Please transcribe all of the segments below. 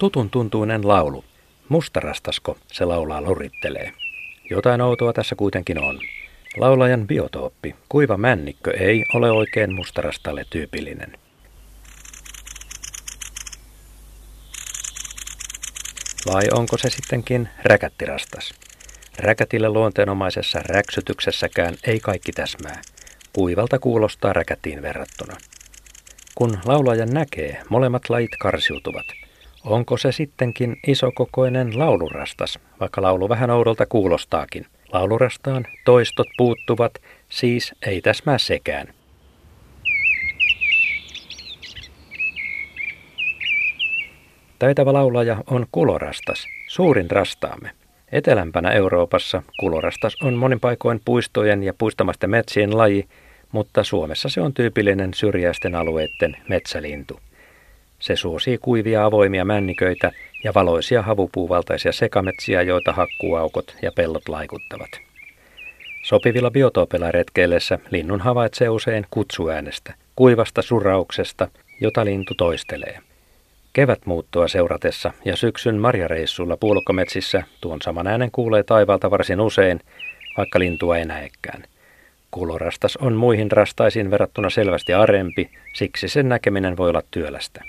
Tutun tuntuinen laulu. Mustarastasko se laulaa lorittelee. Jotain outoa tässä kuitenkin on. Laulajan biotooppi, kuiva männikkö, ei ole oikein mustarastalle tyypillinen. Vai onko se sittenkin räkättirastas? Räkätille luonteenomaisessa räksytyksessäkään ei kaikki täsmää. Kuivalta kuulostaa räkätiin verrattuna. Kun laulaja näkee, molemmat lajit karsiutuvat. Onko se sittenkin isokokoinen laulurastas, vaikka laulu vähän oudolta kuulostaakin? Laulurastaan toistot puuttuvat, siis ei täsmää sekään. Taitava laulaja on kulorastas, suurin rastaamme. Etelämpänä Euroopassa kulorastas on monin paikoin puistojen ja puistamaisten metsien laji, mutta Suomessa se on tyypillinen syrjäisten alueiden metsälintu. Se suosii kuivia avoimia männiköitä ja valoisia havupuuvaltaisia sekametsiä, joita hakkuaukot ja pellot laikuttavat. Sopivilla biotoopeilla retkeillessä linnun havaitsee usein kutsuäänestä, kuivasta surauksesta, jota lintu toistelee. Kevätmuuttoa seuratessa ja syksyn marjareissulla puolukkametsissä tuon saman äänen kuulee taivaalta varsin usein, vaikka lintua ei näekään. Kulorastas on muihin rastaisiin verrattuna selvästi arempi, siksi sen näkeminen voi olla työlästä.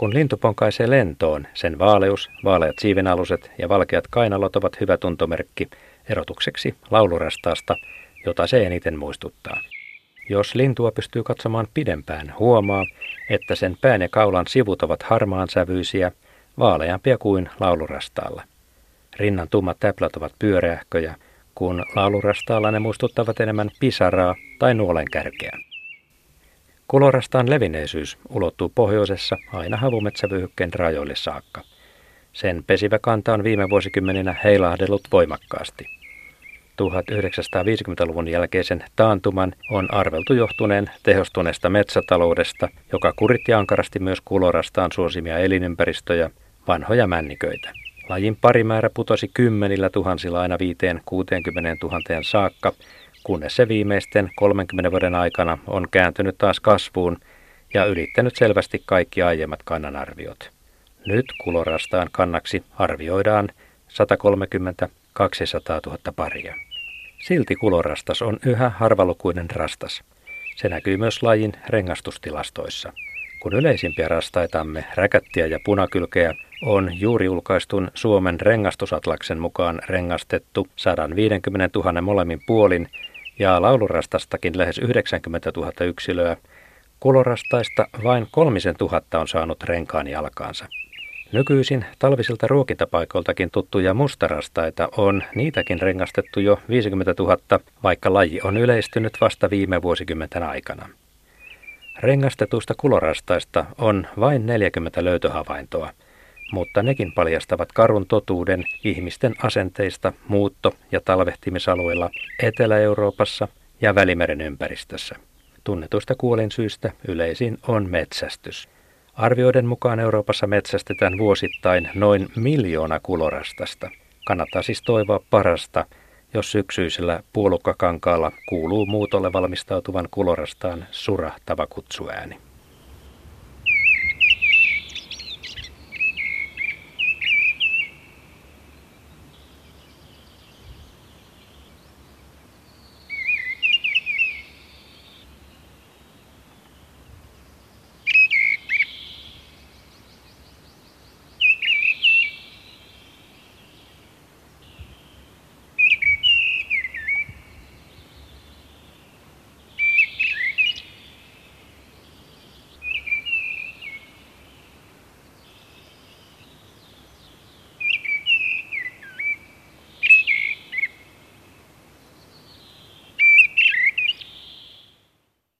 Kun lintu ponkaisee lentoon, sen vaaleus, vaaleat siivenaluset ja valkeat kainalot ovat hyvä tuntomerkki erotukseksi laulurastaasta, jota se eniten muistuttaa. Jos lintua pystyy katsomaan pidempään, huomaa, että sen pään ja kaulan sivut ovat harmaan sävyisiä, vaaleampia kuin laulurastaalla. Rinnan tummat täplät ovat pyöreähköjä, kun laulurastaalla ne muistuttavat enemmän pisaraa tai nuolenkärkeä. Kulorastaan levinneisyys ulottuu pohjoisessa aina havumetsävyöhykkeen rajoille saakka. Sen pesivä kanta on viime vuosikymmeninä heilahdellut voimakkaasti. 1950-luvun jälkeisen taantuman on arveltu johtuneen tehostuneesta metsätaloudesta, joka kuritti ankarasti myös kulorastaan suosimia elinympäristöjä, vanhoja männiköitä. Lajin parimäärä putosi kymmenillä tuhansilla aina viiteen 60 000 saakka, kunnes se viimeisten 30 vuoden aikana on kääntynyt taas kasvuun ja ylittänyt selvästi kaikki aiemmat kannanarviot. Nyt kulorastaan kannaksi arvioidaan 130 200 000 paria. Silti kulorastas on yhä harvalukuinen rastas. Se näkyy myös lajin rengastustilastoissa. Kun yleisimpiä rastaitamme, räkättiä ja punakylkeä, on juuri julkaistun Suomen rengastusatlaksen mukaan rengastettu 150 000 molemmin puolin ja laulurastastakin lähes 90 000 yksilöä, kulorastaista vain kolmisen tuhatta on saanut renkaan jalkaansa. Nykyisin talvisilta ruokintapaikoiltakin tuttuja mustarastaita on niitäkin rengastettu jo 50 000, vaikka laji on yleistynyt vasta viime vuosikymmenten aikana. Rengastetuista kulorastaista on vain 40 löytöhavaintoa, mutta nekin paljastavat karun totuuden ihmisten asenteista muutto- ja talvehtimisalueilla Etelä-Euroopassa ja Välimeren ympäristössä. Tunnetuista kuolinsyistä yleisin on metsästys. Arvioiden mukaan Euroopassa metsästetään vuosittain noin miljoona kulorastasta. Kannattaa siis toivoa parasta, jos syksyisellä puolukkakankaalla kuuluu muutolle valmistautuvan kulorastaan surahtava kutsuääni.